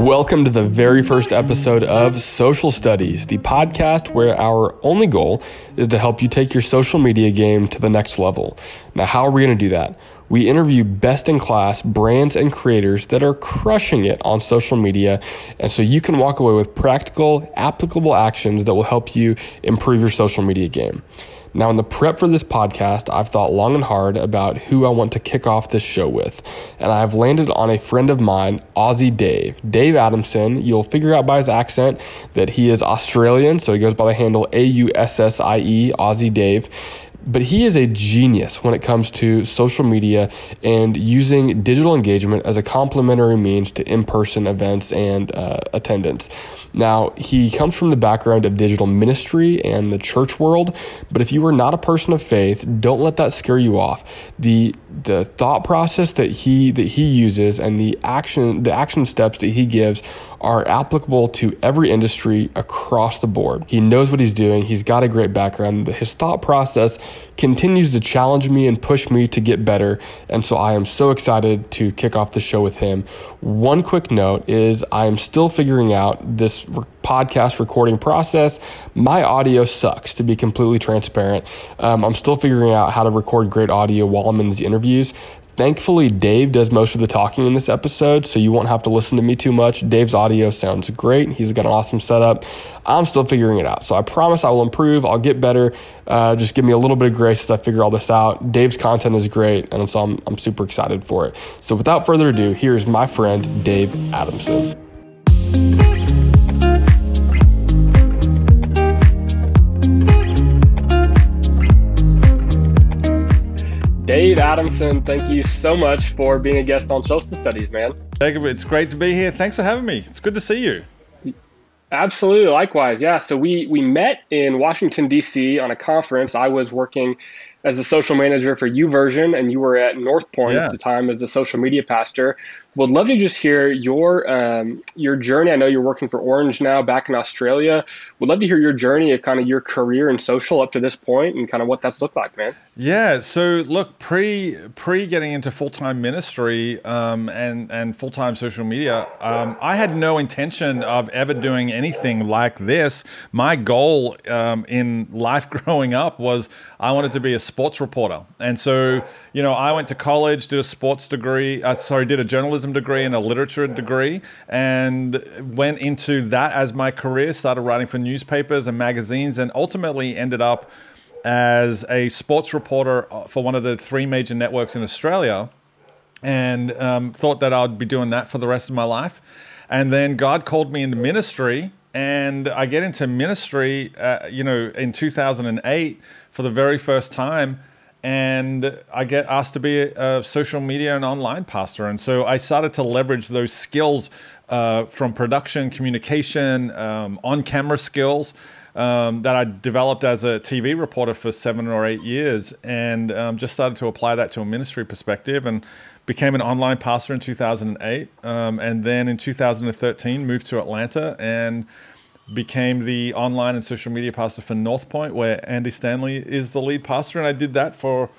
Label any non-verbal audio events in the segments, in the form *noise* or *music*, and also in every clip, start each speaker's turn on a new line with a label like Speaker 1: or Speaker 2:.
Speaker 1: Welcome to the very first episode of Social Studies, the podcast where our only goal is to help you take your social media game to the next level. Now, how are we going to do that? We interview best in class brands and creators that are crushing it on social media. And so you can walk away with practical, applicable actions that will help you improve your social media game. Now, in the prep for this podcast, I've thought long and hard about who I want to kick off this show with, and I've landed on a friend of mine, Aussie Dave. Dave Adamson, you'll figure out by his accent that he is Australian, so he goes by the handle A U S S I E, Aussie Dave but he is a genius when it comes to social media and using digital engagement as a complementary means to in person events and uh, attendance. Now, he comes from the background of digital ministry and the church world, but if you are not a person of faith, don't let that scare you off. The the thought process that he that he uses and the action the action steps that he gives are applicable to every industry across the board. He knows what he's doing. He's got a great background. His thought process continues to challenge me and push me to get better. And so I am so excited to kick off the show with him. One quick note is I am still figuring out this podcast recording process. My audio sucks, to be completely transparent. Um, I'm still figuring out how to record great audio while I'm in these interviews. Thankfully, Dave does most of the talking in this episode, so you won't have to listen to me too much. Dave's audio sounds great. He's got an awesome setup. I'm still figuring it out. So I promise I will improve. I'll get better. Uh, just give me a little bit of grace as I figure all this out. Dave's content is great, and so I'm, I'm super excited for it. So without further ado, here's my friend, Dave Adamson. Dave Adamson, thank you so much for being a guest on Social Studies, man.
Speaker 2: Jacob, it's great to be here. Thanks for having me. It's good to see you.
Speaker 1: Absolutely, likewise. Yeah. So we we met in Washington D.C. on a conference. I was working as a social manager for YouVersion, and you were at North Point yeah. at the time as a social media pastor. Would love to just hear your um, your journey. I know you're working for Orange now, back in Australia. Would love to hear your journey of kind of your career in social up to this point, and kind of what that's looked like, man.
Speaker 2: Yeah. So look, pre pre getting into full time ministry um, and and full time social media, um, I had no intention of ever doing anything like this. My goal um, in life *laughs* growing up was I wanted to be a sports reporter, and so you know I went to college, did a sports degree. Uh, sorry, did a journalism journalism degree and a literature degree, and went into that as my career. Started writing for newspapers and magazines, and ultimately ended up as a sports reporter for one of the three major networks in Australia, and um, thought that I'd be doing that for the rest of my life. And then God called me into ministry, and I get into ministry, uh, you know, in 2008 for the very first time and I get asked to be a, social media and online pastor. And so I started to leverage those skills uh, from production, communication, um, on camera skills um, that I developed as a TV reporter for seven or eight years, and um, just started to apply that to a ministry perspective and became an online pastor in 2008. Um, and then in 2013, moved to Atlanta and became the online and social media pastor for North Point, where Andy Stanley is the lead pastor, and I did that for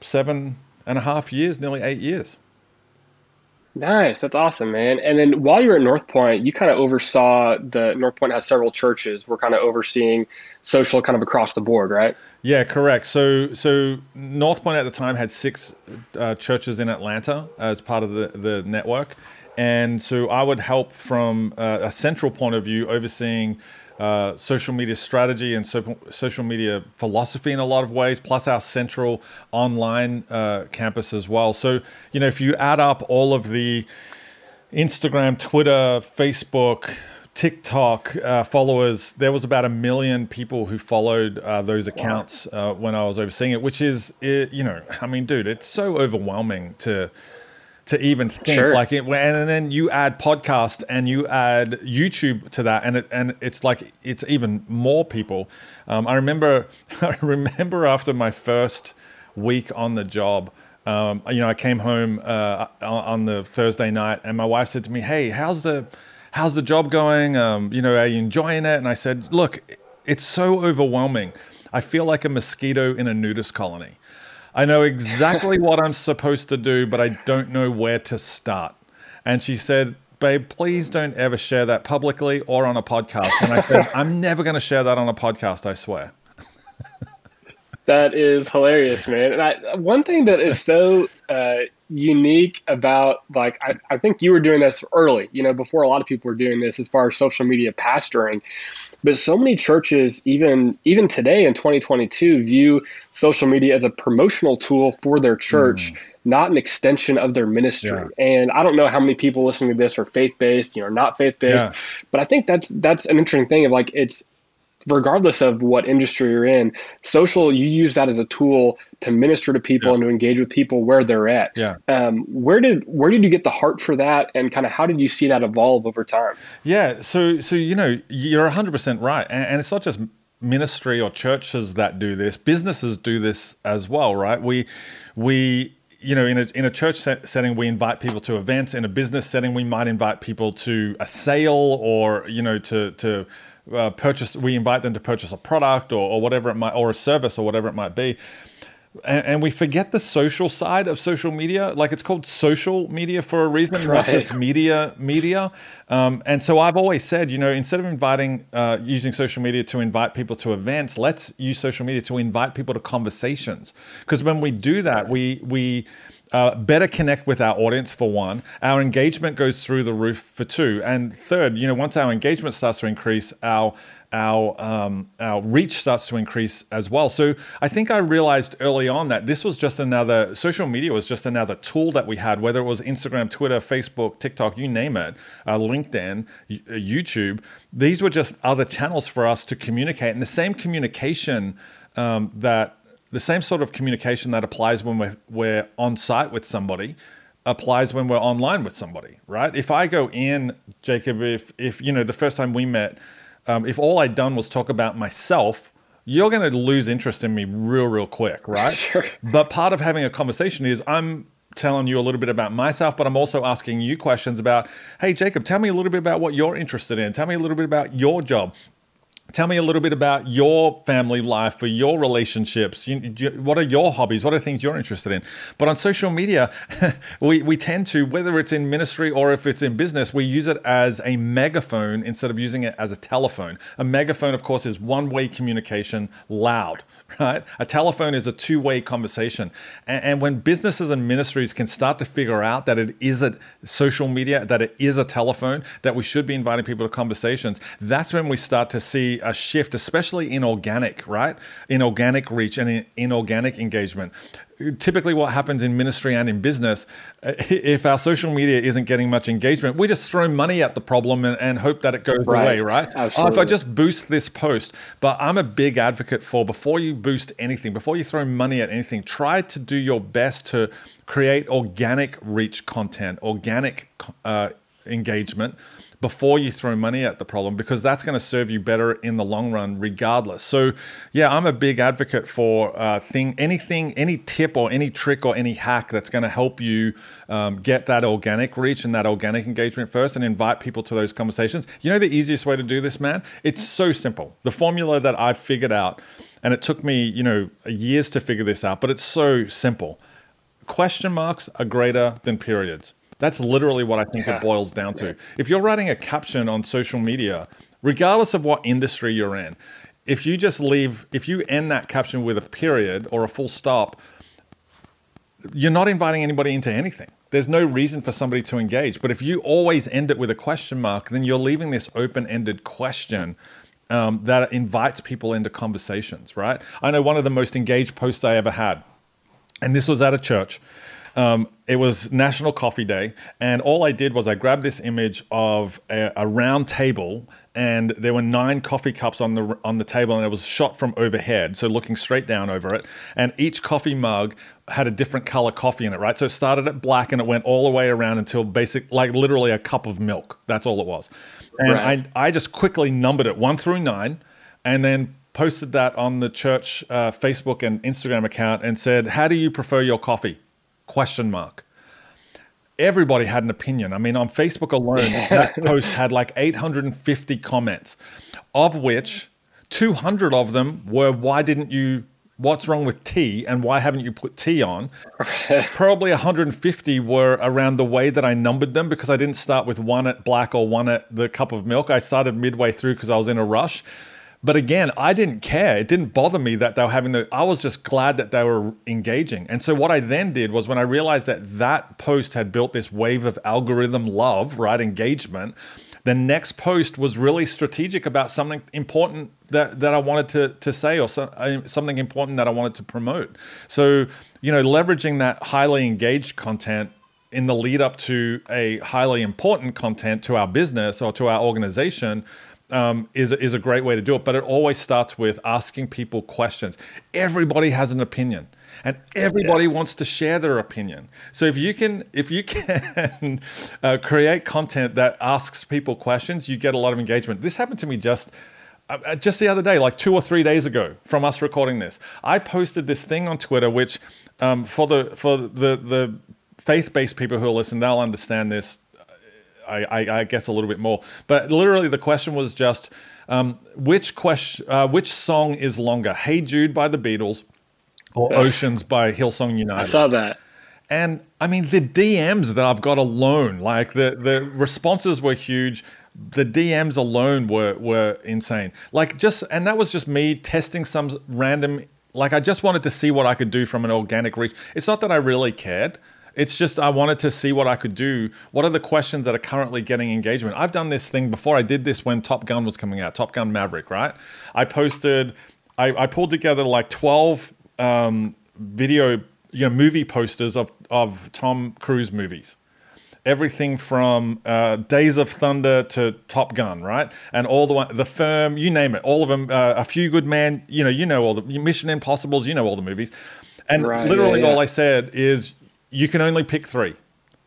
Speaker 2: seven and a half years, nearly eight years.
Speaker 1: Nice, that's awesome, man. And then while you're at North Point, you kind of oversaw the North Point has several churches. We're kind of overseeing social kind of across the board, right?
Speaker 2: Yeah, correct. So, so North Point at the time had six uh, churches in Atlanta as part of the the network, and so I would help from uh, a central point of view, overseeing uh, social media strategy and so, social media philosophy in a lot of ways, plus our central online uh, campus as well. So, you know, if you add up all of the Instagram, Twitter, Facebook, TikTok uh, followers, there was about a million people who followed uh, those accounts uh, when I was overseeing it, which is, it, you know, I mean, dude, it's so overwhelming to to even think. Sure. like it and then you add podcast and you add youtube to that and it and it's like it's even more people. Um, i remember *laughs* i remember after my first week on the job um, you know i came home uh, on the thursday night and my wife said to me hey how's the how's the job going? Um, you know are you enjoying it? And i said look it's so overwhelming. I feel like a mosquito in a nudist colony I know exactly what I'm supposed to do, but I don't know where to start. And she said, babe, please don't ever share that publicly or on a podcast. And I said, *laughs* I'm never going to share that on a podcast, I swear.
Speaker 3: That is hilarious, man. And I, one thing that is so uh, unique about, like, I, I think you were doing this early, you know, before a lot of people were doing this as far as social media pastoring. But so many churches, even even today in 2022, view social media as a promotional tool for their church. Mm not an extension of their ministry. Yeah. And I don't know how many people listening to this are faith based, you know, not faith based, yeah. but I think that's that's an interesting thing of like it's regardless of what industry you're in, social, you use that as a tool to minister to people yeah. and to engage with people where they're at.
Speaker 2: Yeah.
Speaker 3: Um, where did where did you get the heart for that, and kind of how did you see that evolve over time?
Speaker 2: Yeah. So so you know you're 100 percent right, and, and it's not just ministry or churches that do this; businesses do this as well, right? We we you know, in a, in a church set, setting, we invite people to events. In a business setting, we might invite people to a sale or, you know, to, to uh, purchase, we invite them to purchase a product or, or whatever it might, or a service or whatever it might be. And, and, we forget the social side of social media. Like it's called social media for a reason, *laughs* right. media media. Um, and so I've always said, you know, instead of inviting, uh, using social media to invite people to events, let's use social media to invite people to conversations. Because when we do that, we we uh, better connect with our audience for one. Our engagement goes through the roof for two, and third, you know, once our engagement starts to increase, our our um, our reach starts to increase as well. So I think I realized early on that this was just another social media was just another tool that we had, whether it was Instagram, Twitter, Facebook, TikTok, you name it, uh, LinkedIn, uh, YouTube. These were just other channels for us to communicate, and the same communication um, that the same sort of communication that applies when we're, we're on site with somebody applies when we're online with somebody, right? If I go in, Jacob, if, if you know, the first time we met, um, if all I'd done was talk about myself, you're going to lose interest in me real, real quick, *laughs* right?
Speaker 3: Sure.
Speaker 2: But part of having a conversation is I'm telling you a little bit about myself, but I'm also asking you questions about, hey, Jacob, tell me a little bit about what you're interested in. Tell me a little bit about your job. Tell me a little bit about your family life or your relationships. You, you, what are your hobbies? What are things you're interested in? But on social media, *laughs* we, we tend to, whether it's in ministry or if it's in business, we use it as a megaphone instead of using it as a telephone. A megaphone, of course, is one way communication, loud, *laughs* right? A telephone is a two way conversation. And, and, when businesses and ministries can start to figure out that it is a social media, that it is a telephone, that we should be inviting people to conversations, that's when we start to see a shift, especially in organic, right? In organic reach and in, in organic engagement typically what happens in ministry and in business if our social media isn't getting much engagement we just throw money at the problem and, and hope that it goes right. away right oh, if i just boost this post but i'm a big advocate for before you boost anything before you throw money at anything try to do your best to create organic reach content organic uh, engagement before you throw money at the problem because that's going to serve you better in the long run regardless. So yeah i'm a big advocate for uh, thing anything any tip or any trick or any hack that's going to help you um, get that organic reach and that organic engagement first and invite people to those conversations. You know the easiest way to do this man? It's so simple. The formula that i've figured out and it took me you know years to figure this out but it's so simple. Question marks are greater than periods that's literally what I think yeah. it boils down to. If you're writing a caption on social media, regardless of what industry you're in, if you just leave, if you end that caption with a period or a full stop, you're not inviting anybody into anything. There's no reason for somebody to engage. But if you always end it with a question mark, then you're leaving this open ended question um, that invites people into conversations, right? I know one of the most engaged posts I ever had, and this was at a church. Um, it was National Coffee Day, and all I did was I grabbed this image of a, a, round table, and there were nine coffee cups on the on the table, and it was shot from overhead, so looking straight down over it. And each coffee mug had a different color coffee in it, right? So it started at black, and it went all the way around until basic, like literally a cup of milk. That's all it was. And right. I I just quickly numbered it one through nine, and then posted that on the church uh, Facebook and Instagram account and said, "How do you prefer your coffee?" Question mark everybody had an opinion. I mean, on Facebook alone, that post had like 850 comments, of which 200 of them were, "Why didn't you what's wrong with tea and why haven't you put tea on? *laughs* Probably 150 were around the way that I numbered them because I didn't start with one at black or one at the cup of milk. I started midway through because I was in a rush. But again, I didn't care. It didn't bother me that they were having the. I was just glad that they were engaging. And so what I then did was when I realized that that post had built this wave of algorithm love, right, engagement. The next post was really strategic about something important that, that I wanted to, to say or so, uh, something important that I wanted to promote. So, you know, leveraging that highly engaged content in the lead up to a highly important content to our business or to our organization um, is, is a great way to do it. But it always starts with asking people questions. Everybody has an opinion and everybody yeah. wants to share their opinion. So if you can, if you *laughs* can uh, create content that asks people questions, you get a lot of engagement. This happened to me just uh, uh, just the other day, like two or three days ago, from us recording this. I posted this thing on Twitter, which um, for the for the the faith based people who are listening, they'll understand this I, I, I, guess a little bit more. But literally, the question was just um, which question, uh, which song is longer, "Hey Jude" by the Beatles or "Oceans" by Hillsong United? I
Speaker 3: saw that.
Speaker 2: And I mean, the DMs that I've got alone, like the the responses were huge. The DMs alone were were insane. Like just, and that was just me testing some random. Like I just wanted to see what I could do from an organic reach. It's not that I really cared. It's just I wanted to see what I could do. What are the questions that are currently getting engagement? I've done this thing before. I did this when Top Gun was coming out, Top Gun Maverick, right? I posted, I, I pulled together like 12 um, video, you know, movie posters of, of Tom Cruise movies everything from uh, Days of Thunder to Top Gun, right? And all the one, the Firm, you name it, all of them. Uh, a Few Good Men, you know, you know all the Mission Impossible's, you know all the movies. And right, literally, yeah, yeah. all I said is, you can only pick three.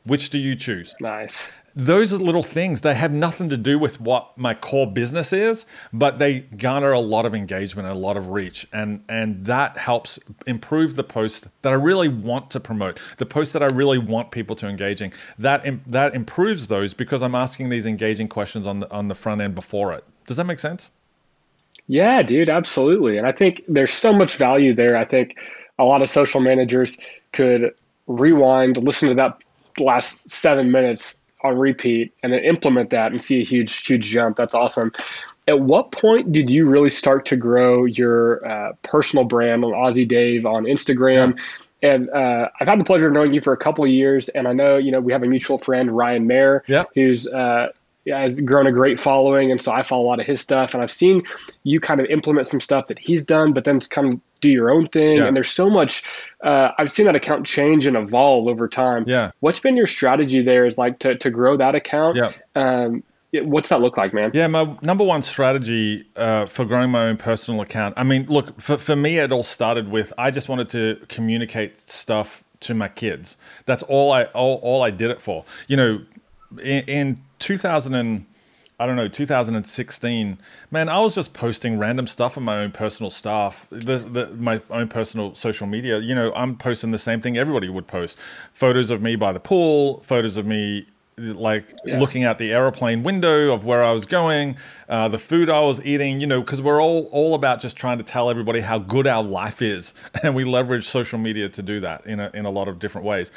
Speaker 2: Which do you choose?
Speaker 3: Nice.
Speaker 2: Those are little things. They have nothing to do with what my core business is, but they garner a lot of engagement and a lot of reach. And and that helps improve the post that I really want to promote, the post that I really want people to engaging. That that improves those because I'm asking these engaging questions on the on the front end before it. Does that make sense?
Speaker 3: Yeah, dude, absolutely. And I think there's so much value there. I think a lot of social managers could rewind, listen to that last seven minutes on repeat, and then implement that and see a huge, huge jump. That's awesome. At what point did you really start to grow your uh, personal brand on Aussie Dave on Instagram? Yeah. And uh, I've had the pleasure of knowing you for a couple of years, and I know you know we have a mutual friend Ryan Mayer,
Speaker 2: yeah.
Speaker 3: who's uh, has grown a great following, and so I follow a lot of his stuff. And I've seen you kind of implement some stuff that he's done, but then come do your own thing. Yeah. And there's so much. Uh, I've seen that account change and evolve over time.
Speaker 2: Yeah.
Speaker 3: What's been your strategy there? Is like to to grow that account.
Speaker 2: Yeah.
Speaker 3: Um, what's that look like, man?
Speaker 2: Yeah, my number one strategy uh, for growing my own personal account. I mean, look, for, for me, it all started with I just wanted to communicate stuff to my kids. That's all I all, all I did it for. You know, in, in 2000 and I don't know, 2016, man, I was just posting random stuff on my own personal stuff, the, the, my own personal social media. You know, I'm posting the same thing everybody would post photos of me by the pool, photos of me like yeah. looking out the aeroplane window of where I was going, uh, the food I was eating, you know, because we're all, all about just trying to tell everybody how good our life is. *laughs* And we leverage social media to do that in a, in a lot of different ways.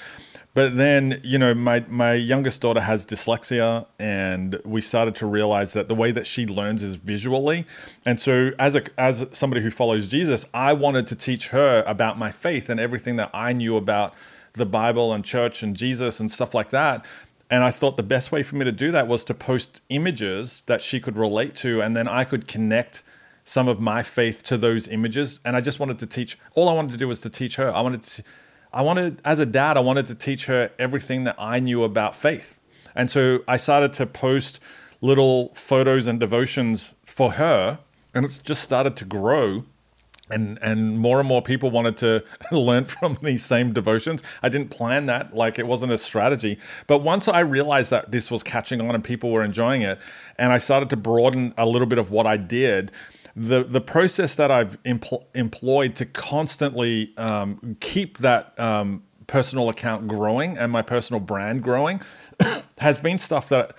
Speaker 2: But then, you know, my my youngest daughter has dyslexia, and we started to realize that the way that she learns is visually. And so, as a as somebody who follows Jesus, I wanted to teach her about my faith and everything that I knew about the Bible and church and Jesus and stuff like that. And I thought the best way for me to do that was to post images that she could relate to, and then I could connect some of my faith to those images. And I just wanted to teach. All I wanted to do was to teach her. I wanted to I wanted, as a dad, I wanted to teach her everything that I knew about faith. And so I started to post little photos and devotions for her, and it's just started to grow. And, and more and more people wanted to *laughs* learn from these same devotions. I didn't plan that, like it wasn't a strategy. But once I realized that this was catching on and people were enjoying it, and I started to broaden a little bit of what I did, the the process that I've empl- employed to constantly um, keep that um, personal account growing and my personal brand growing *coughs* has been stuff that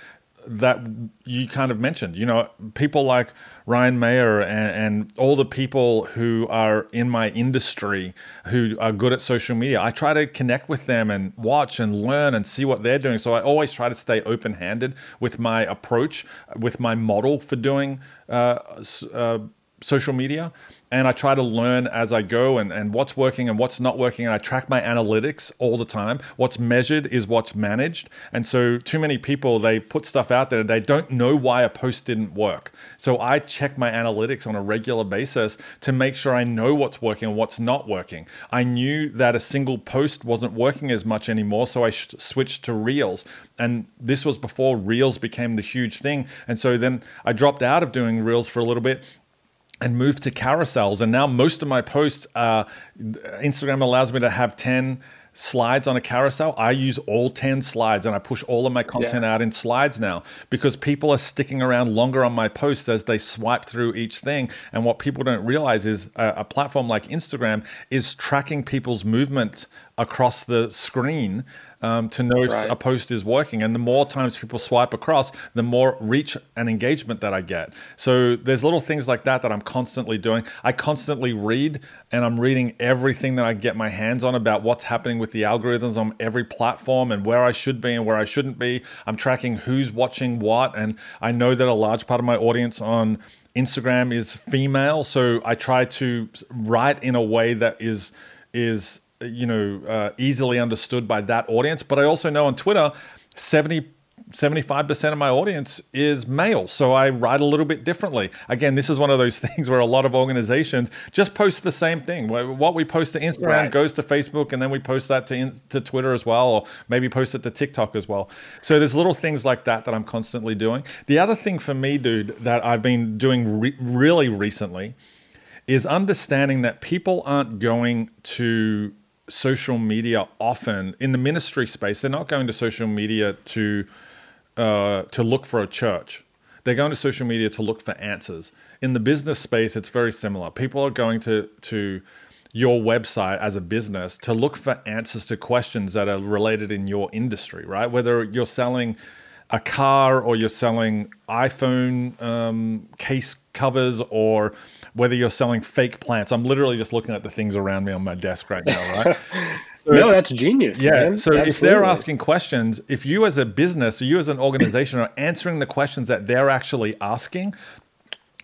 Speaker 2: that you kind of mentioned. You know, people like Ryan Mayer and, and, all the people who are in my industry who are good at social media. I try to connect with them and watch and learn and see what they're doing. So I always try to stay open handed with my approach, with my model for doing uh, uh, social media and I try to learn as I go and, and what's working and what's not working. And I track my analytics all the time. What's measured is what's managed. And so, too many people, they put stuff out there, and they don't know why a post didn't work. So, I check my analytics on a regular basis to make sure I know what's working and what's not working. I knew that a single post wasn't working as much anymore. So, I sh- switched to Reels. And this was before Reels became the huge thing. And so, then I dropped out of doing Reels for a little bit and moved to carousels. And now most of my posts, uh, Instagram allows me to have 10 slides on a carousel. I use all 10 slides and I push all of my content yeah. out in slides now because people are sticking around longer on my posts as they swipe through each thing. And what people don't realize is a, a platform like Instagram is tracking people's movement across the screen um, to know right. a post is working. And the more times people swipe across, the more reach and engagement that I get. So there's little things like that that I'm constantly doing. I constantly read and I'm reading everything that I get my hands on about what's happening with the algorithms on every platform and where I should be and where I shouldn't be. I'm tracking who's watching what. And I know that a large part of my audience on Instagram is female. So I try to write in a way that is is you know uh, easily understood by that audience. But i also know on twitter 70 75% of my audience is male. So i write a little bit differently. Again this is one of those *laughs* things where a lot of organizations just post the same thing. What we post to instagram right. goes to facebook and then we post that to, to twitter as well or maybe post it to tiktok as well. So there's little things like that that i'm constantly doing. The other thing for me dude that i've been doing re- really recently is understanding that people aren't going to social media often in the ministry space. They're not going to social media to uh, to look for a church. They're going to social media to look for answers. In the business space, it's very similar. People are going to to your website as a business to look for answers to questions that are related in your industry, right? Whether you're selling a car or you're selling iPhone um, case covers or whether you're selling fake plants. I'm literally just looking at the things around me on my desk right now, right?
Speaker 3: So, *laughs* no, that's genius.
Speaker 2: Yeah. Man. So Absolutely. if they're asking questions, if you as a business or you as an organization are answering the questions that they're actually asking,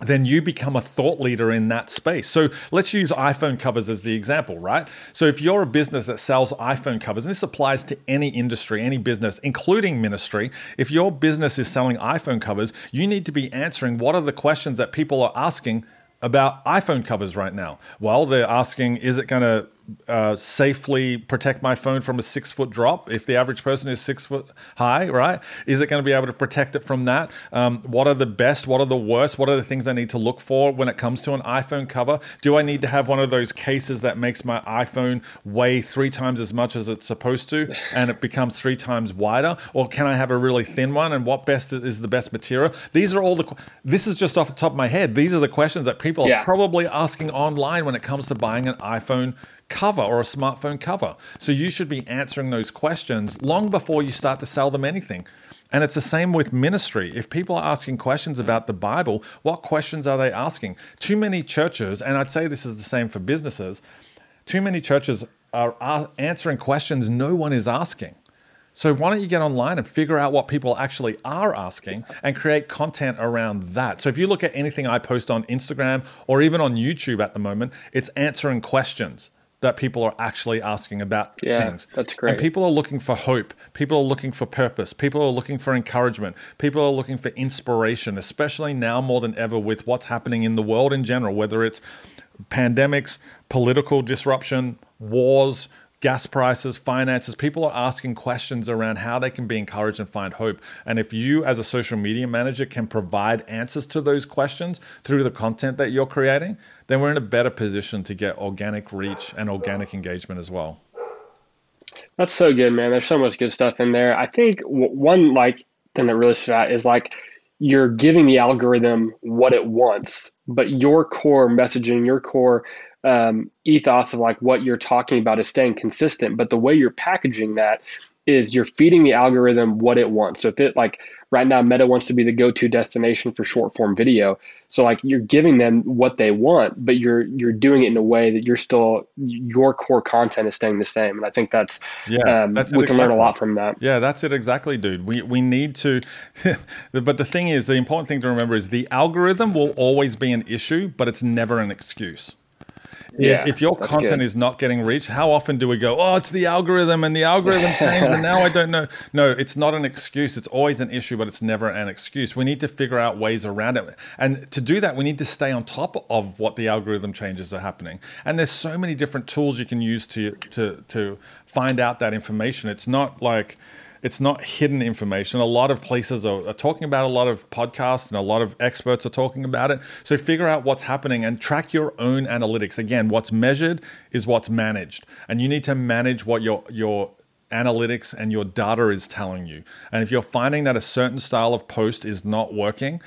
Speaker 2: then you become a thought leader in that space. So let's use iPhone covers as the example, right? So if you're a business that sells iPhone covers, and this applies to any industry, any business, including ministry, if your business is selling iPhone covers, you need to be answering what are the questions that people are asking about iPhone covers right now? Well, they're asking, is it going to uh, safely protect my phone from a six foot drop if the average person is six foot high, right? Is it going to be able to protect it from that? Um, what are the best? What are the worst? What are the things I need to look for when it comes to an iPhone cover? Do I need to have one of those cases that makes my iPhone weigh three times as much as it's supposed to *laughs* and it becomes three times wider? Or can I have a really thin one? And what best is the best material? These are all the, this is just off the top of my head. These are the questions that people yeah. are probably asking online when it comes to buying an iPhone cover or a smartphone cover. So you should be answering those questions long before you start to sell them anything. And it's the same with ministry. If people are asking questions about the Bible, what questions are they asking? Too many churches, and I'd say this is the same for businesses, too many churches are answering questions no one is asking. So why don't you get online and figure out what people actually are asking and create content around that? So if you look at anything I post on Instagram or even on YouTube at the moment, it's answering questions that people are actually asking about
Speaker 3: yeah,
Speaker 2: things.
Speaker 3: That's great.
Speaker 2: And people are looking for hope. People are looking for purpose. People are looking for encouragement. People are looking for inspiration, especially now more than ever with what's happening in the world in general, whether it's pandemics, political disruption, wars, gas prices, finances. People are asking questions around how they can be encouraged and find hope. And if you, as a social media manager, can provide answers to those questions through the content that you're creating, then we're in a better position to get organic reach and organic engagement as well.
Speaker 3: That's so good, man. There's so much good stuff in there. I think one like thing that really stood out is like you're giving the algorithm what it wants, but your core messaging, your core um, ethos of like what you're talking about is staying consistent, but the way you're packaging that is you're feeding the algorithm what it wants. So if it like right now Meta wants to be the go-to destination for short form video, so like you're giving them what they want, but you're you're doing it in a way that you're still your core content is staying the same. And I think that's yeah, um, that's we can learn a lot from that.
Speaker 2: Yeah, that's it exactly, dude. We we need to, *laughs* but the thing is, the important thing to remember is the algorithm will always be an issue, but it's never an excuse yeah, if your content good. is not getting reached, how often do we go, oh, it's the algorithm and the algorithm *laughs* changed and now I don't know? No, it's not an excuse. It's always an issue, but it's never an excuse. We need to figure out ways around it. And to do that, we need to stay on top of what the algorithm changes are happening. And there's so many different tools you can use to to to find out that information. It's not like it's not hidden information. A lot of places are, are, talking about a lot of podcasts and a lot of experts are talking about it. So figure out what's happening and track your own analytics. Again, what's measured is what's managed. And you need to manage what your your analytics and your data is telling you. And if you're finding that a certain style of post is not working,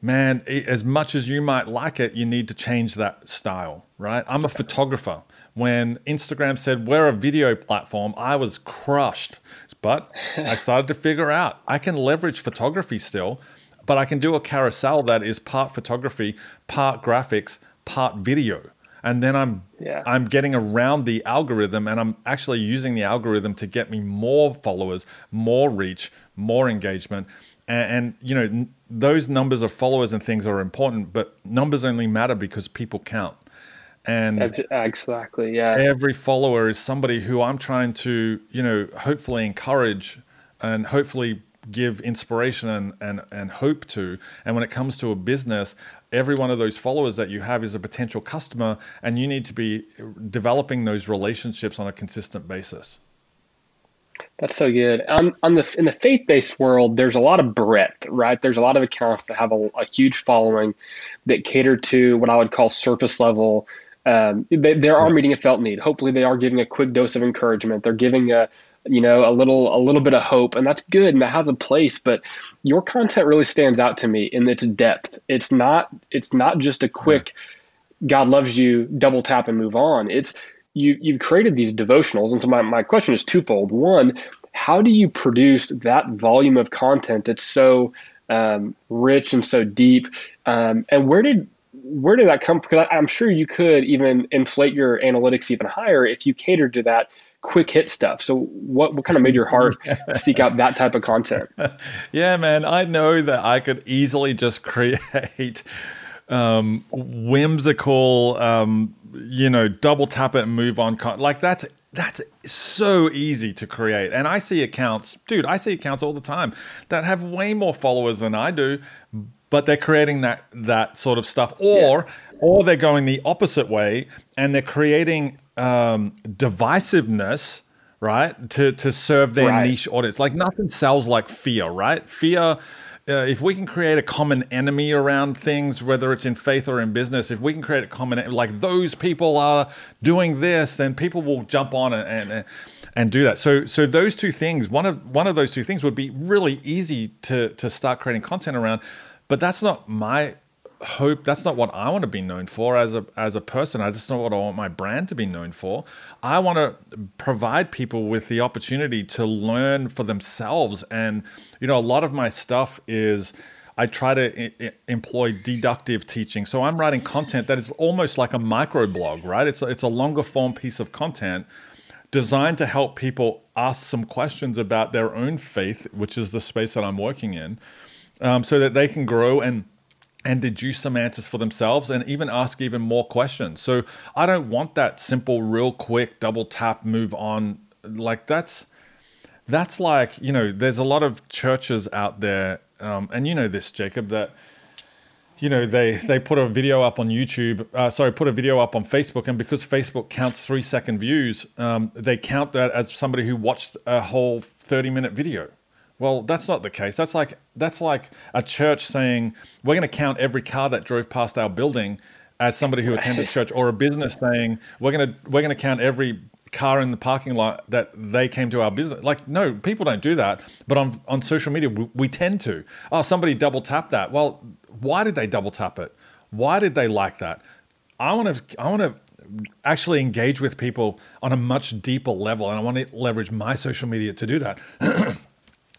Speaker 2: man, as much as you might like it, you need to change that style, right? I'm a photographer. When Instagram said we're a video platform, I was crushed but I started to figure out I can leverage photography still, but I can do a carousel that is part photography, part graphics, part video. And then I'm yeah. I'm getting around the algorithm and I'm actually using the algorithm to get me more followers, more reach, more engagement. And, and you know, n- those numbers of followers and things are important, but numbers only matter because people count and
Speaker 3: exactly yeah
Speaker 2: every follower is somebody who i'm trying to you know hopefully encourage and hopefully give inspiration and, and, and hope to and when it comes to a business every one of those followers that you have is a potential customer and you need to be developing those relationships on a consistent basis
Speaker 3: that's so good. On, on the in the faith based world, there's a lot of breadth, right? There's a lot of accounts that have a, a, huge following that cater to what I would call surface level um, they, they are meeting a felt need. Hopefully, they are giving a quick dose of encouragement. They're giving a you know a little a little bit of hope, and that's good and that has a place. But your content really stands out to me in its depth. It's not it's not just a quick God loves you, double tap and move on. It's you you've created these devotionals, and so my, my question is twofold. One, how do you produce that volume of content that's so um, rich and so deep? Um, and where did where did that come from? Because I'm sure you could even inflate your analytics even higher if you catered to that quick hit stuff. So what, what kind of made your heart *laughs* seek out that type of content? *laughs*
Speaker 2: Yeah, man, I know that I could easily just create um, whimsical, um, you know, double tap it and move on. Con- like that's that's so easy to create. And I see accounts, dude, I see accounts all the time that have way more followers than I do, but they're creating that that sort of stuff or yeah. or they're going the opposite way and they're creating um, divisiveness right to to serve their right. niche audience like nothing sells like fear right fear uh, if we can create a common enemy around things, whether it's in faith or in business, if we can create a common like those people are doing this, then people will jump on and, and and do that. So so those two things, one of one of those two things would be really easy to to start creating content around. But that's not my hope. That's not what I want to be known for as a as a person. I just not what I want my brand to be known for. I want to provide people with the opportunity to learn for themselves. And you know, a lot of my stuff is. I try to I- employ deductive teaching. So I'm writing content that is almost like a microblog, right? It's a, it's a longer form piece of content designed to help people ask some questions about their own faith, which is the space that I'm working in, um, so that they can grow and and deduce some answers for themselves and even ask even more questions. So I don't want that simple, real quick double tap, move on. Like that's that's like you know, there's a lot of churches out there, um, and you know this, Jacob, that you know they they put a video up on YouTube. Uh, sorry, put a video up on Facebook, and because Facebook counts three second views, um, they count that as somebody who watched a whole thirty minute video. Well, that's not the case. That's like that's like a church saying we're going to count every car that drove past our building as somebody who attended church, or a business saying we're going to we're going to count every car in the parking lot that they came to our business. Like, no, people don't do that. But on on social media, we, we tend to. Oh, somebody double tapped that. Well, why did they double tap it? Why did they like that? I want to I want to actually engage with people on a much deeper level. And I want to leverage my social media to do that. *clears throat*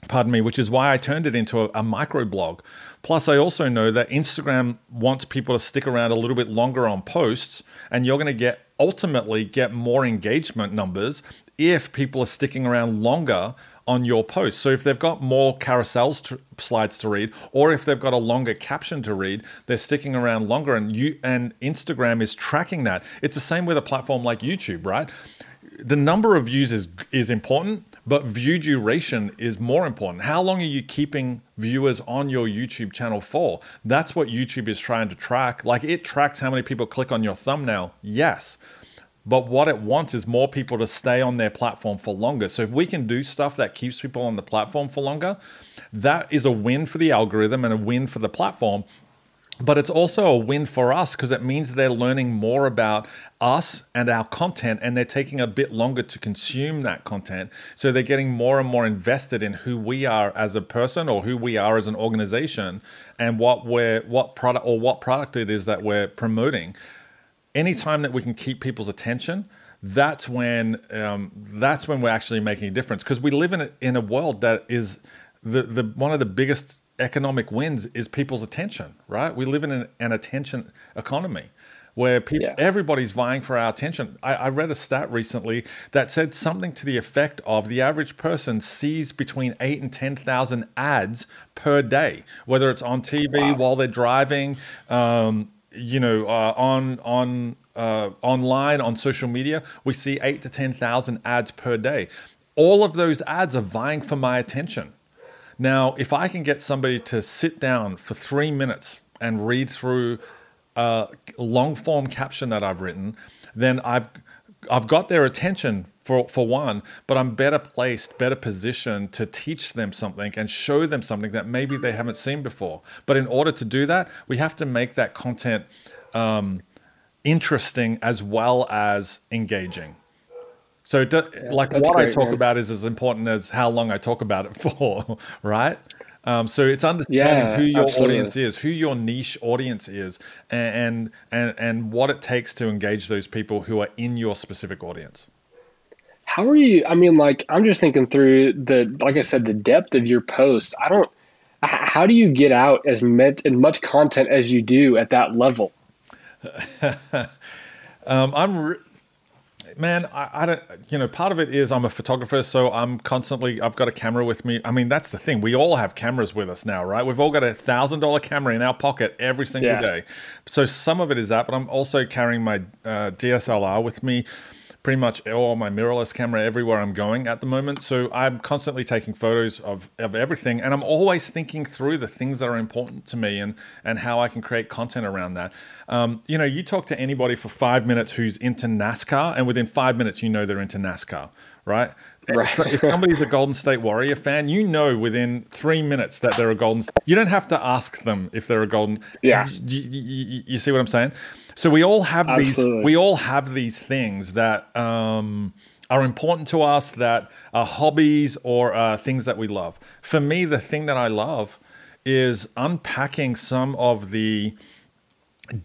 Speaker 2: Pardon me, which is why I turned it into a, a micro blog. Plus, I also know that Instagram wants people to stick around a little bit longer on posts, and you're going to get ultimately get more engagement numbers if people are sticking around longer on your post. So if they've got more carousels to, slides to read, or if they've got a longer caption to read, they're sticking around longer, and you and Instagram is tracking that. It's the same with a platform like YouTube, right? The number of views is is important, but view duration is more important. How long are you keeping viewers on your YouTube channel for? That's what YouTube is trying to track. Like it tracks how many people click on your thumbnail. Yes. But what it wants is more people to stay on their platform for longer. So if we can do stuff that keeps people on the platform for longer, that is a win for the algorithm and a win for the platform but it's also a win for us because it means they're learning more about us and our content and they're taking a bit longer to consume that content. So they're getting more and more invested in who we are as a person or who we are as an organization and what we're what product or what product it is that we're promoting. Anytime that we can keep people's attention that's when um, that's when we're actually making a difference because we live in a, in a world that is the, the one of the biggest economic wins is people's attention, right? We live in an, an attention economy where people, yeah. everybody's vying for our attention. I, I, read a stat recently that said something to the effect of the average person sees between eight and 10,000 ads per day, whether it's on TV wow. while they're driving, um, you know, uh, on, on, uh, online, on social media, we see eight to 10,000 ads per day. All of those ads are vying for my attention. Now, if I can get somebody to sit down for three minutes and read through a long form caption that I've written, then I've I've got their attention for, for one, but I'm better placed, better positioned to teach them something and show them something that maybe they haven't seen before. But in order to do that, we have to make that content um, interesting as well as engaging. So, do, yeah, like what great, I talk man. about is as important as how long I talk about it *laughs* for, right? Um, so it's understanding yeah, who your absolutely. audience is, who your niche audience is, and, and and what it takes to engage those people who are in your specific audience.
Speaker 3: How are you? I mean, like I'm just thinking through the, like I said, the depth of your posts. I don't. How do you get out as much as much content as you do at that level? *laughs*
Speaker 2: um, I'm. Re- man, I, I, don't, you know, part of it is I'm a photographer, so I'm constantly, I've got a camera with me. I mean, that's the thing. We all have cameras with us now, right? We've all got a thousand dollar camera in our pocket every single yeah. day. So some of it is that, but I'm also carrying my uh, DSLR with me pretty much all my mirrorless camera everywhere I'm going at the moment. So I'm constantly taking photos of, of everything and I'm always thinking through the things that are important to me and, and how I can create content around that. Um, you know, you talk to anybody for five minutes who's into NASCAR and within five minutes, you know they're into NASCAR, right? Right. if somebody's a Golden State Warrior fan, you know within three minutes that they're a Golden. You don't have to ask them if they're a Golden.
Speaker 3: Yeah.
Speaker 2: You, you, you see what I'm saying? So we all have Absolutely. these. We all have these things that um, are important to us, that are hobbies or uh, things that we love. For me, the thing that I love is unpacking some of the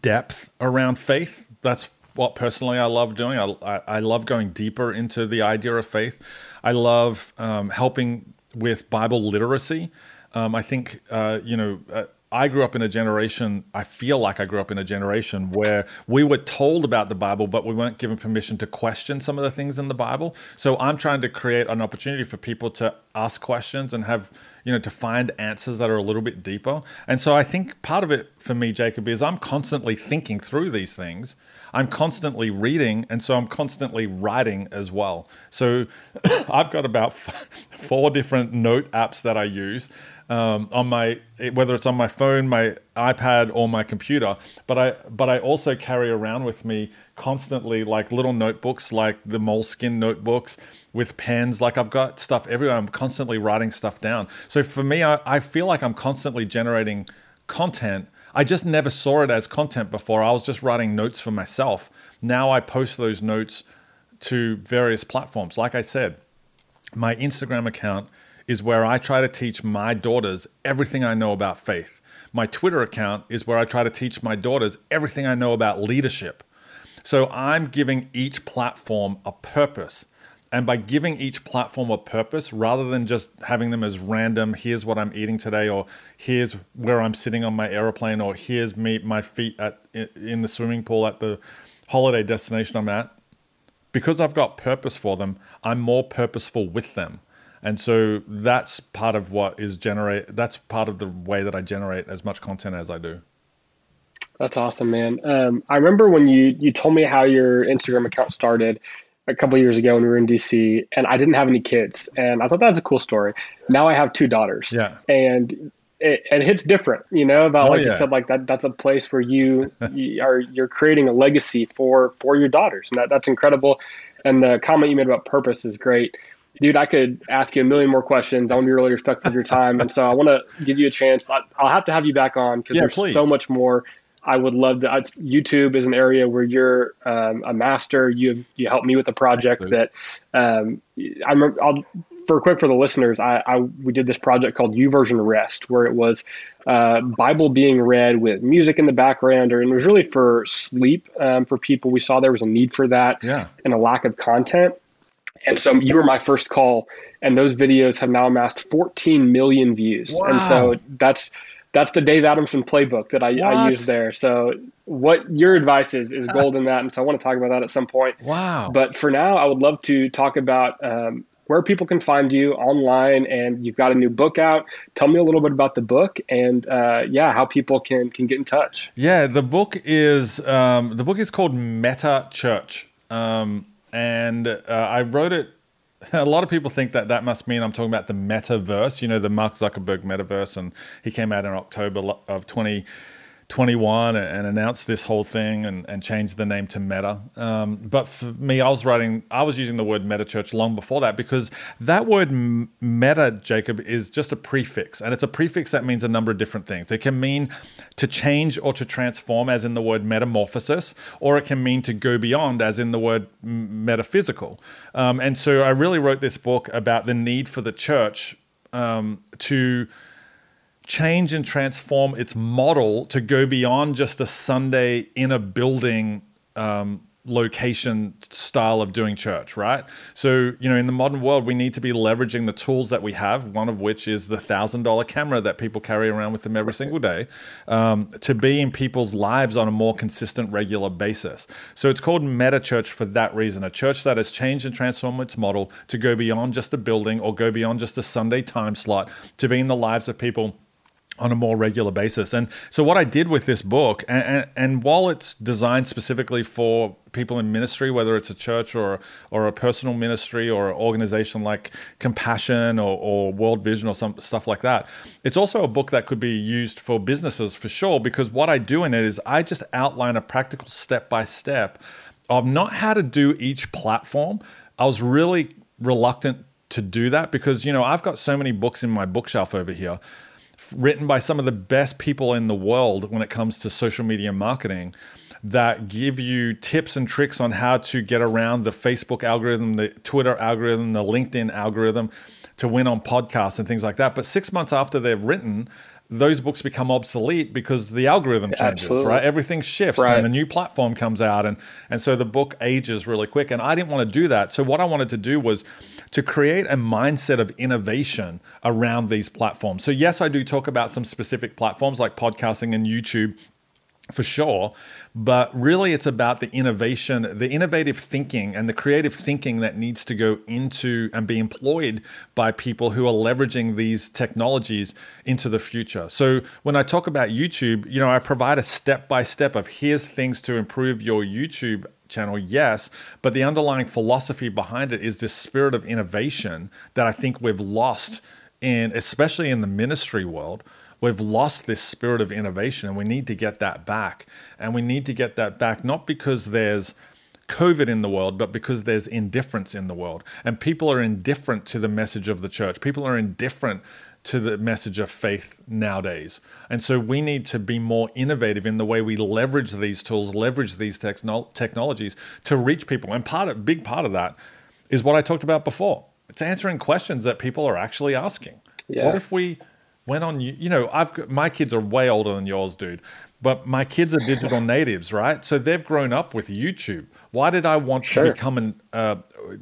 Speaker 2: depth around faith. That's what personally I love doing. I, I, I love going deeper into the idea of faith. I love um, helping with Bible literacy. Um, I think, uh, you know, uh, I grew up in a generation, I feel like I grew up in a generation where we were told about the Bible, but we weren't given permission to question some of the things in the Bible. So I'm trying to create an opportunity for people to ask questions and have, you know, to find answers that are a little bit deeper. And so I think part of it for me, Jacob, is I'm constantly thinking through these things. I'm constantly reading, and so I'm constantly writing as well. So *coughs* I've got about *laughs* four different note apps that I use um, on my whether it's on my phone, my iPad, or my computer. But I but I also carry around with me constantly like little notebooks, like the moleskin notebooks with pens. Like I've got stuff everywhere. I'm constantly writing stuff down. So for me, I, I feel like I'm constantly generating content. I just never saw it as content before. I was just writing notes for myself. Now I post those notes to various platforms. Like I said, my Instagram account is where I try to teach my daughters everything I know about faith. My Twitter account is where I try to teach my daughters everything I know about leadership. So I'm giving each platform a purpose. And by giving each platform a purpose, rather than just having them as random, here's what I'm eating today, or here's where I'm sitting on my aeroplane, or here's me my feet at in the swimming pool at the holiday destination I'm at, because I've got purpose for them, I'm more purposeful with them. And so that's part of what is generate that's part of the way that I generate as much content as I do.
Speaker 3: That's awesome, man. Um, I remember when you you told me how your Instagram account started a couple years ago when we were in DC, and I didn't have any kids, and I thought that was a cool story. Now I have two daughters,
Speaker 2: yeah,
Speaker 3: and it, it hits different, you know. About oh, like yeah. you said, like that that's a place where you, *laughs* you are you're creating a legacy for for your daughters, and that that's incredible. And the comment you made about purpose is great dude, I could ask you a million more questions. I want to be really respectful of your time, and so I want to give you a chance. I, will have to have you back on because yeah, there's please. so much more. I would love to. YouTube is an area where you're um, a master. You you helped me with a project that um, I remember. I'll, for quick for the listeners, I, I, we did this project called YouVersion Rest, where it was uh, Bible being read with music in the background, or and it was really for sleep um, for people. We saw there was a need for that,
Speaker 2: yeah.
Speaker 3: and a lack of content. And so you were my first call, and those videos have now amassed 14 million views. Wow. And so that's that's the Dave Adamson playbook that I, I use there. So what your advice is is gold in that, and so I want to talk about that at some point.
Speaker 2: Wow!
Speaker 3: But for now, I would love to talk about um, where people can find you online, and you've got a new book out. Tell me a little bit about the book, and uh, yeah, how people can can get in touch.
Speaker 2: Yeah, the book is um, the book is called Meta Church. Um, and uh, I wrote it. *laughs* A lot of people think that that must mean I'm talking about the metaverse, you know, the Mark Zuckerberg metaverse, and he came out in October of 20. 21 and announced this whole thing and, and changed the name to Meta. Um, but for me, I was writing, I was using the word Meta Church long before that because that word Meta, Jacob, is just a prefix. And it's a prefix that means a number of different things. It can mean to change or to transform, as in the word metamorphosis, or it can mean to go beyond, as in the word metaphysical. Um, and so I really wrote this book about the need for the church um, to change and transform its model to go beyond just a Sunday in a building um, location style of doing church, right? So, you know, in the modern world, we need to be leveraging the tools that we have, one of which is the thousand dollar camera that people carry around with them every single day, um, to be in people's lives on a more consistent, regular basis. So it's called Meta Church for that reason a church that has changed and transformed its model to go beyond just a building or go beyond just a Sunday time slot to be in the lives of people on a more regular basis. And so, what I did with this book, and, and, while it's designed specifically for people in ministry, whether it's a church or or a personal ministry or an organization like Compassion or, or World Vision or some stuff like that, it's also a book that could be used for businesses for sure. Because what I do in it is I just outline a practical step by step of not how to do each platform. I was really reluctant to do that because you know I've got so many books in my bookshelf over here written by some of the best people in the world when it comes to social media marketing that give you tips and tricks on how to get around the Facebook algorithm, the Twitter algorithm, the LinkedIn algorithm to win on podcasts and things like that. But six months after they're written, those books become obsolete because the algorithm changes, Absolutely. right? Everything shifts right. and a new platform comes out and and so the book ages really quick and I didn't want to do that. So what I wanted to do was to create a mindset of innovation around these platforms. So yes, I do talk about some specific platforms like podcasting and YouTube for sure. But really, it's about the innovation, the innovative thinking, and the creative thinking that needs to go into and be employed by people who are leveraging these technologies into the future. So, when I talk about YouTube, you know, I provide a step by step of here's things to improve your YouTube channel, yes, but the underlying philosophy behind it is this spirit of innovation that I think we've lost in, especially in the ministry world we've lost this spirit of innovation and we need to get that back. And we need to get that back not because there's COVID in the world, but because there's indifference in the world. And people are indifferent to the message of the church. People are indifferent to the message of faith nowadays. And so we need to be more innovative in the way we leverage these tools, leverage these techno- technologies to reach people. And part of big part of that is what I talked about before. It's answering questions that people are actually asking. Yeah. What if we went on you you know I've got, my kids are way older than yours, dude. But my kids are digital *laughs* natives, right? So they've grown up with YouTube. Why did I want
Speaker 3: Sure.
Speaker 2: to become and uh,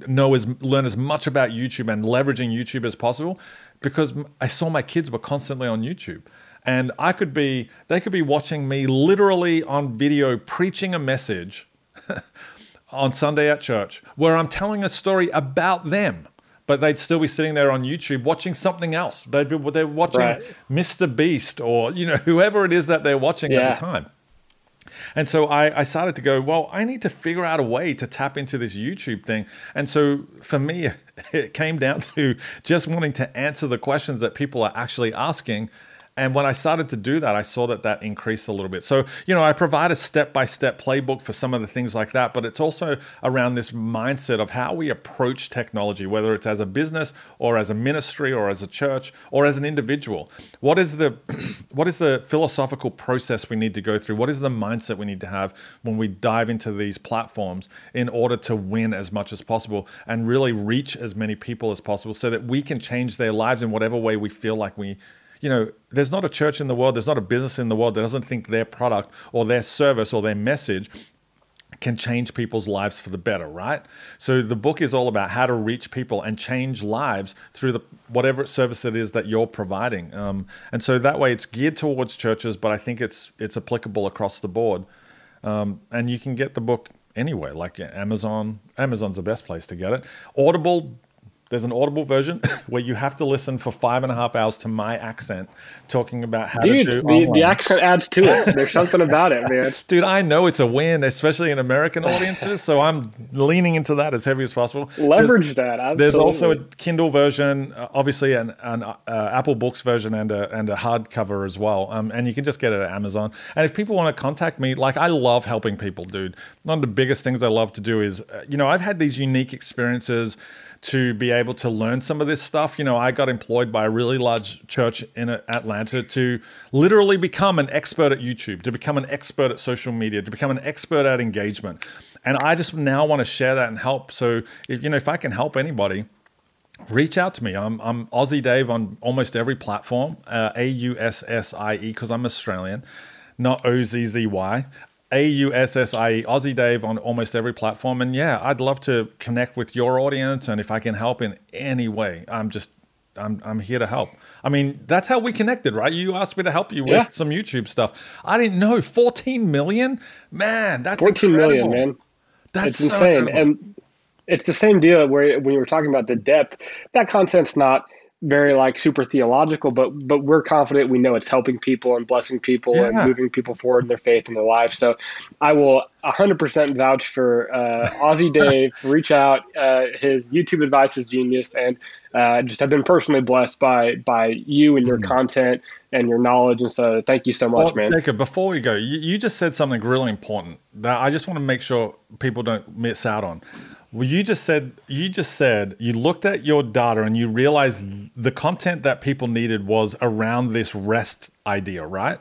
Speaker 2: know as learn as much about YouTube and leveraging YouTube as possible? Because I saw my kids were constantly on YouTube, and I could be they could be watching me literally on video preaching a message *laughs* on Sunday at church where I'm telling a story about them, but they'd still be sitting there on YouTube watching something else. They'd be they're watching
Speaker 3: Right.
Speaker 2: Mr. Beast or you know *laughs* whoever it is that they're watching
Speaker 3: Yeah.
Speaker 2: at the time. And so I, I started to go, well, I need to figure out a way to tap into this YouTube thing. And so for me, *laughs* it came down to just wanting to answer the questions that people are actually asking. And when I started to do that, I saw that that increased a little bit. So, you know, I provide a step by step playbook for some of the things like that, but it's also around this mindset of how we approach technology, whether it's as a business or as a ministry or as a church or as an individual. What is the *clears throat* what is the philosophical process we need to go through? What is the mindset we need to have when we dive into these platforms in order to win as much as possible and really reach as many people as possible so that we can change their lives in whatever way we feel like we you know, there's not a church in the world, there's not a business in the world that doesn't think their product or their service or their message can change people's lives for the better, right? So the book is all about how to reach people and change lives through the whatever service it is that you're providing. Um, and so that way, it's geared towards churches, but I think it's it's applicable across the board. Um, and you can get the book anywhere, like Amazon. Amazon's the best place to get it. Audible. There's an Audible version *coughs* where you have to listen for five and a half hours to my accent talking about how
Speaker 3: Dude,
Speaker 2: to do
Speaker 3: the, the accent adds to it. *laughs* There's something about it, man.
Speaker 2: Dude, I know it's a win, especially in American audiences. so I'm leaning into that as heavy as possible.
Speaker 3: Leverage that. Absolutely.
Speaker 2: There's also a Kindle version, uh, obviously an, an uh, Apple Books version and a and a hardcover as well. Um, and you can just get it at Amazon. And if people want to contact me, like I love helping people, dude. One of the biggest things I love to do is, uh, you know, I've had these unique experiences to be able to learn some of this stuff. You know, I got employed by a really large church in Atlanta to literally become an expert at YouTube, to become an expert at social media, to become an expert at engagement. And I just now want to share that and help. So, if, you know, if I can help anybody, reach out to me. I'm, I'm Aussie Dave on almost every platform, uh, A U S S I E, because I'm Australian, not O Z Z Y. A U S S I E, Aussie Dave on almost every platform. And yeah, I'd love to connect with your audience. And if I can help in any way, I'm just, I'm, I'm here to help. I mean, that's how we connected, right? You asked me to help you with
Speaker 3: Yeah.
Speaker 2: some YouTube stuff. I didn't know 14 million, man. That's
Speaker 3: 14 million,
Speaker 2: incredible.
Speaker 3: man.
Speaker 2: That's
Speaker 3: It's
Speaker 2: so
Speaker 3: insane.
Speaker 2: incredible.
Speaker 3: And it's the same deal where when you were talking about the depth, that content's not very like super theological, but but we're confident we know it's helping people and blessing people and moving people forward in their faith and their life. So I will 100% vouch for uh, Aussie *laughs* Dave. Reach out. Uh, his YouTube advice is genius, and uh, just have been personally blessed by by you and your content and your knowledge. And so thank you so much,
Speaker 2: Mm-hmm. Well,
Speaker 3: man.
Speaker 2: Jacob, before we go, you, you just said something really important that I just want to make sure people don't miss out on. Well, you just said you just said you looked at your data and you realized the content that people needed was around this rest idea, right?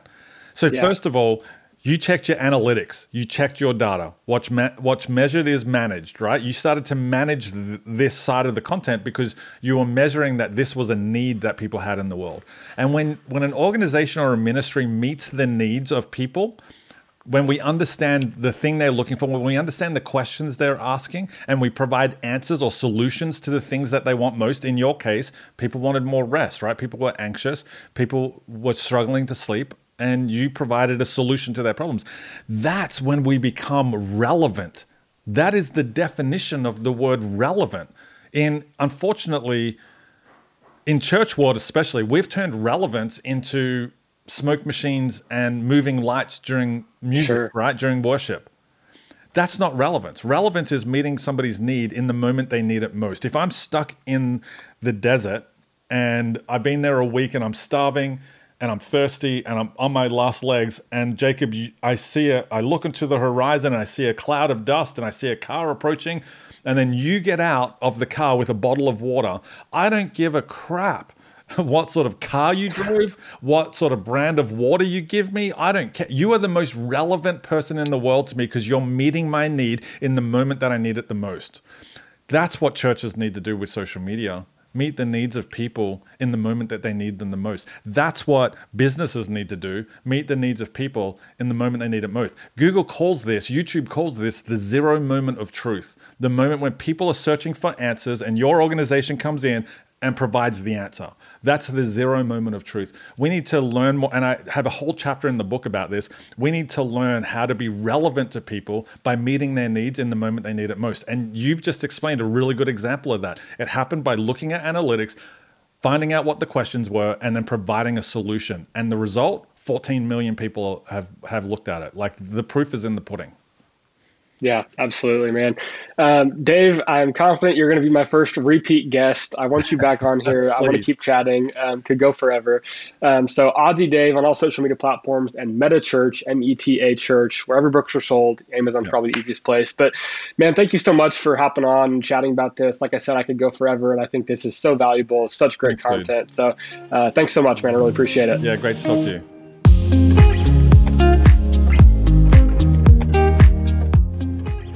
Speaker 2: So
Speaker 3: Yeah.
Speaker 2: first of all, you checked your analytics, you checked your data. What's ma- what's measured is managed, right? You started to manage th- this side of the content because you were measuring that this was a need that people had in the world. And when when an organization or a ministry meets the needs of people, when we understand the thing they're looking for, when we understand the questions they're asking, and we provide answers or solutions to the things that they want most, in your case, people wanted more rest, right? People were anxious, people were struggling to sleep, and you provided a solution to their problems. That's when we become relevant. That is the definition of the word relevant. In unfortunately, in church world especially, we've turned relevance into smoke machines and moving lights during music,
Speaker 3: Sure.
Speaker 2: right? During worship. That's not relevance. Relevance is meeting somebody's need in the moment they need it most. If I'm stuck in the desert and I've been there a week and I'm starving and I'm thirsty and I'm on my last legs and Jacob, I see a, I look into the horizon and I see a cloud of dust and I see a car approaching and then you get out of the car with a bottle of water. I don't give a crap *laughs* what sort of car you drove, what sort of brand of water you give me. I don't care. You are the most relevant person in the world to me because you're meeting my need in the moment that I need it the most. That's what churches need to do with social media. meet the needs of people in the moment that they need them the most. That's what businesses need to do meet the needs of people in the moment they need it most. Google calls this, YouTube calls this the zero moment of truth. The moment when people are searching for answers and your organization comes in and provides the answer. That's the zero moment of truth. We need to learn more, and I have a whole chapter in the book about this. We need to learn how to be relevant to people by meeting their needs in the moment they need it most. And you've just explained a really good example of that. It happened by looking at analytics, finding out what the questions were, and then providing a solution. And the result 14 million people have, have looked at it. Like the proof is in the pudding.
Speaker 3: Yeah, absolutely, man. Um, Dave, I'm confident you're going to be my first repeat guest. I want you back on *laughs* here. I want to keep chatting. Um, could go forever. Um, so, Aussie Dave on all social media platforms and Meta Church, M E T A Church, wherever books are sold. Amazon's yeah. probably the easiest place. But, man, thank you so much for hopping on and chatting about this. Like I said, I could go forever, and I think this is so valuable. Such great thanks, content. Dude. So, uh, thanks so much, man. I really appreciate it.
Speaker 2: Yeah, great to talk to you.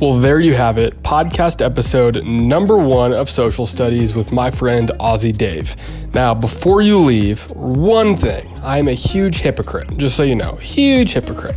Speaker 1: Well, there you have it. Podcast episode number one of Social Studies with my friend Aussie Dave. Now, before you leave, one thing I'm a huge hypocrite, just so you know, huge hypocrite.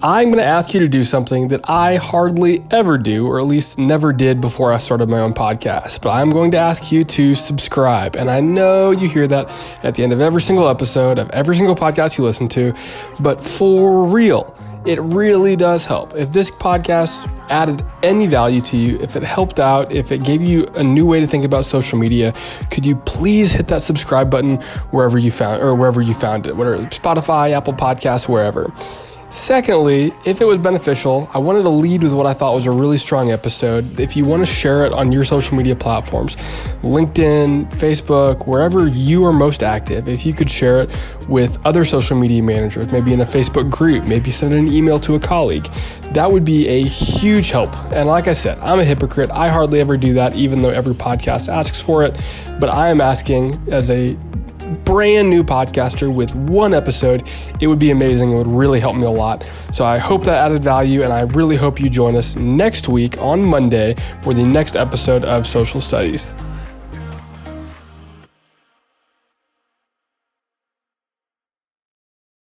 Speaker 1: I'm going to ask you to do something that I hardly ever do, or at least never did before I started my own podcast. But I'm going to ask you to subscribe. And I know you hear that at the end of every single episode of every single podcast you listen to, but for real, it really does help. If this podcast added any value to you, if it helped out, if it gave you a new way to think about social media, could you please hit that subscribe button wherever you found or wherever you found it, whether Spotify, Apple Podcasts, wherever. Secondly, if it was beneficial, I wanted to lead with what I thought was a really strong episode. If you want to share it on your social media platforms, LinkedIn, Facebook, wherever you are most active, if you could share it with other social media managers, maybe in a Facebook group, maybe send an email to a colleague, that would be a huge help. And like I said, I'm a hypocrite. I hardly ever do that, even though every podcast asks for it. But I am asking as a brand new podcaster with one episode, it would be amazing. It would really help me a lot. So I hope that added value, and I really hope you join us next week on Monday for the next episode of Social Studies.